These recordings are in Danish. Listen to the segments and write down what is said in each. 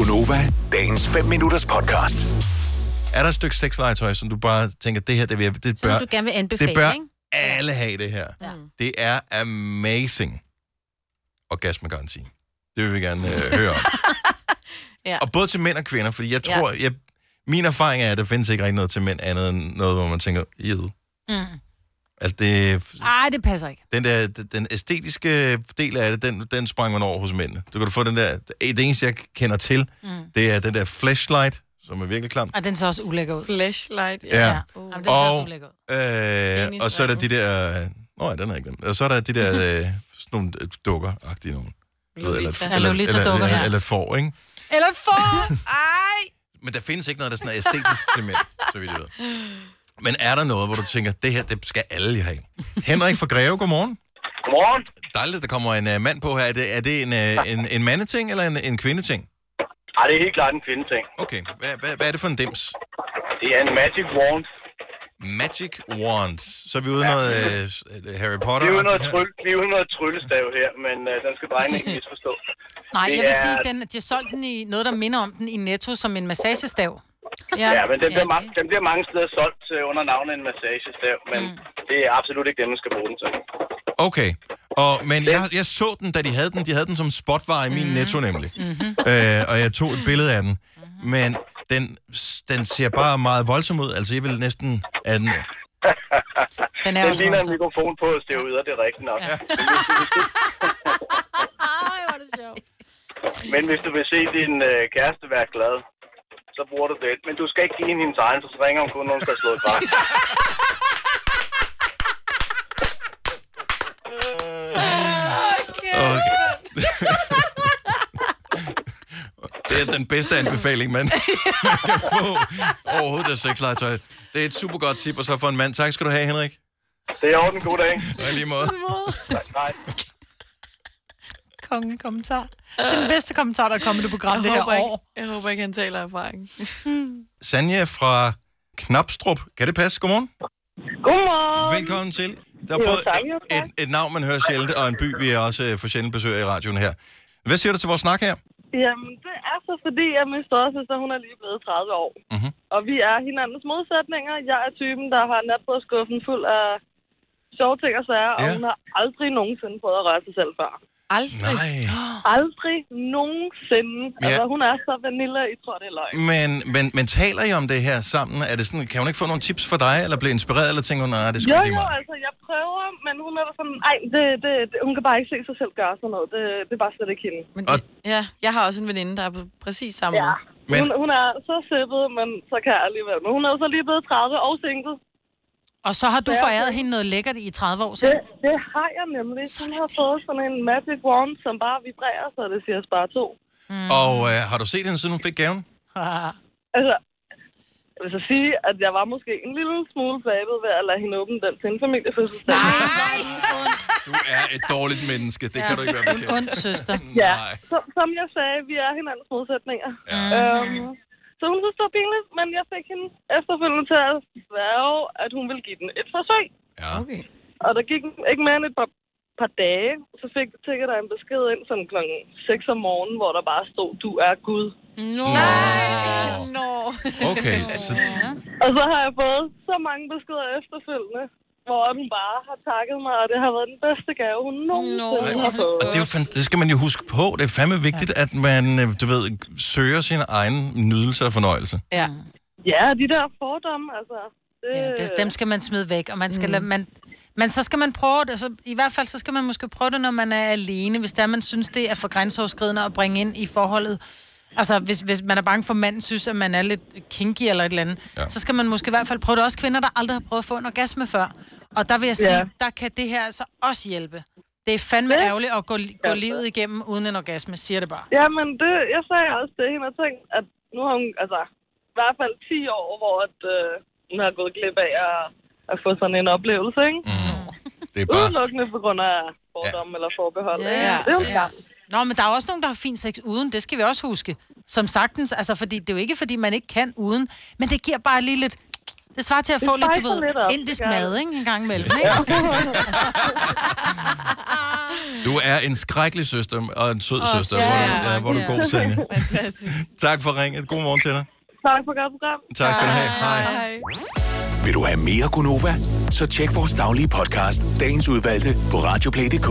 Gunova, dagens 5 minutters podcast. Er der et stykke sexlegetøj, som du bare tænker, det her, det, vil det Som bør, du gerne vil anbefale, det bør ikke? alle have det her. Ja. Det er amazing. Orgasmegaranti. Det vil vi gerne øh, høre om. Ja. Og både til mænd og kvinder, fordi jeg tror, jeg, min erfaring er, at der findes ikke rigtig noget til mænd andet end noget, hvor man tænker, Ew. Mm. Altså, det, Ej, det passer ikke. den, der, den æstetiske del af det, den, den sprang man over hos mændene. Du kan du få den der, det eneste, jeg kender til, Mm. det er den der flashlight, som er virkelig klam. Og den ser også ulækker ud. Flashlight, Ja. Ja. Jamen, den ser også ulækker ud. Øh, og så er der de der... Nå, ja, den er ikke den. Og så er der de der øh, sådan nogle øh, dukker-agtige ved, Lolita. Eller, Ja, eller, Lolita-dukker, eller, ja. eller får, ikke? Eller for... Ej! Men der findes ikke noget, der sådan er æstetisk til mænd, så vidt jeg ved. Men er der noget, hvor du tænker, det her, det skal alle have? Henrik fra Greve, godmorgen. Godmorgen. Dejligt, der kommer en uh, mand på her. Er det, er det en, uh, en, en mandeting eller en, en kvindeting? Ej, det er helt klart en kvindeting. Okay, hvad, hvad, hvad er det for en dims? Det er en magic wand. Magic Wand. Så er vi ude i noget uh, Harry Potter. Vi er ude noget, tryl, vi er ude noget tryllestav her, men uh, den skal drenge ikke misforstå. Nej, Det jeg vil er- sige, den, de har solgt den i noget, der minder om den i Netto som en massagestav. Ja, ja men den, bliver, ma- den bliver mange steder solgt uh, under navnet en massagestav, men mm. det er absolut ikke det, man skal bruge den til. Okay. Og, men jeg, jeg så den, da de havde den. De havde den som spotvare i min Mhm. netto nemlig. Øh, og jeg tog et billede af den. Men den, den ser bare meget voldsom ud. Altså, jeg vil næsten... At den, Den Den ligner en mikrofon på steroider, det er rigtigt nok. Ja. Ej, hvor er det sjovt. Men hvis du vil se din øh, kæreste være glad, så bruger du det. Men du skal ikke give hende hendes egen, så ringer hun kun, når hun skal slå et græs. okay. det er den bedste anbefaling, man, man kan få overhovedet af sexlegetøj. Det er et super godt tip, og så for en mand. Tak skal du have, Henrik. Det er orden. God dag. Og lige måde. Nej. Kongen kommentar. Det er den bedste kommentar, der er kommet i det program Jeg det her håber ikke- år. Jeg håber ikke, han taler af erfaring. Sanja fra Knapstrup. Kan det passe? Godmorgen. Godmorgen. Velkommen til. Der er Jo, både tak, jo, tak. et, et navn, man hører sjældent, og en by, vi også øh, får sjældent besøg af i radioen her. Hvad siger du til vores snak her? Jamen, det er så fordi, at min storsøster, hun er lige blevet 30 år. Mhm. Og vi er hinandens modsætninger. Jeg er typen, der har natbordskuffen fuld af sjove ting og sager, og Ja. hun har aldrig nogensinde prøvet at røre sig selv før. Aldrig? Nej. Aldrig nogensinde. Ja. Altså, hun er så vanilla, I tror, det er løgn. Men, men, men taler I om det her sammen? Er det sådan, kan hun ikke få nogle tips for dig, eller blive inspireret, eller tænker hun, nej, det sgu Jo, lige jo, meget? altså, jeg prøver, men hun er sådan, ej, det, det, det, hun kan bare ikke se sig selv gøre sådan noget. Det, det er bare slet ikke hende. Men det, ja, jeg har også en veninde, der er på præcis samme Ja. Men- Hun, hun er så sippet, men så kan jeg alligevel. Men hun er jo så lige blevet 30 og single. Og så har du Ja, foræret hende noget lækkert i 30 år Det, siden. det har jeg nemlig. Hun har fået sådan en magic wand, som bare vibrerer, så det siger spare to. Mm. Og øh, har du set hende, siden hun fik gaven? Altså, jeg vil så sige, at jeg var måske en lille smule flabet ved at lade hende åbne den til en familiefødselsdag. Nej, Du er et dårligt menneske, det kan du ikke være En bekendt. ond søster. Ja, Nej. som, som jeg sagde, vi er hinandens modsætninger. Ja. Øhm, så hun synes, det var pinligt, men jeg fik hende efterfølgende til at sværge, at hun ville give den et forsøg. Ja. Okay. Og der gik ikke mere end et par, par dage, så fik tækker der en besked ind sådan klokken 6 om morgenen, hvor der bare stod, du er Gud. Nå. Nå. Nå. Okay, så, Og så har jeg fået så mange beskeder efterfølgende, hvor hun bare har takket mig, og det har været den bedste gave, hun nogensinde Nå. har fået. og det, er jo det skal man jo huske på. Det er fandme vigtigt, at man, øh, du ved, søger sin egen nydelse og fornøjelse. Ja. Ja, de der fordomme, altså. Det, Ja, det, dem skal man smide væk, og man skal mm. lade, man, men så skal man prøve det, altså, i hvert fald så skal man måske prøve det, når man er alene, hvis der man synes, det er for grænseoverskridende at bringe ind i forholdet. Altså, hvis, hvis man er bange for, at manden synes, at man er lidt kinky eller et eller andet, Ja. så skal man måske i hvert fald prøve det. Også kvinder, der aldrig har prøvet at få en orgasme før. Og der vil jeg sige, Ja. der kan det her altså også hjælpe. Det er fandme Ja. ærgerligt at gå, gå livet igennem uden en orgasme, siger det bare. Ja, men det, jeg sagde også til hende og tænkte, at nu har hun, altså, i hvert fald 10 år, hvor at, øh, hun har gået glip af at, at få sådan en oplevelse, ikke? Mm. Det er bare... Udelukkende på grund af fordomme ja. eller forbehold. Ja, ikke? det er jo klart. Nå, men der er også nogen, der har fin sex uden. Det skal vi også huske. Som sagtens, altså, fordi det er jo ikke, fordi man ikke kan uden, men det giver bare lige lidt Det svarer til at Det få lidt, du ved, lidt op, indisk mad, ikke? En gang imellem, ikke? Du er en skrækkelig søster, og en sød Åh, søster. ja, Hvor, du- ja, hvor er du ja. god, Sanja. Fantastisk. Tak for ringet. God morgen til dig. Tak for godt program. Tak skal du have. Hej. Hej. Vil du have mere Gunova? Så tjek vores daglige podcast, dagens udvalgte, på radioplay.dk.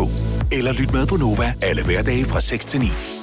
Eller lyt med på Nova alle hverdage fra 6 til 9.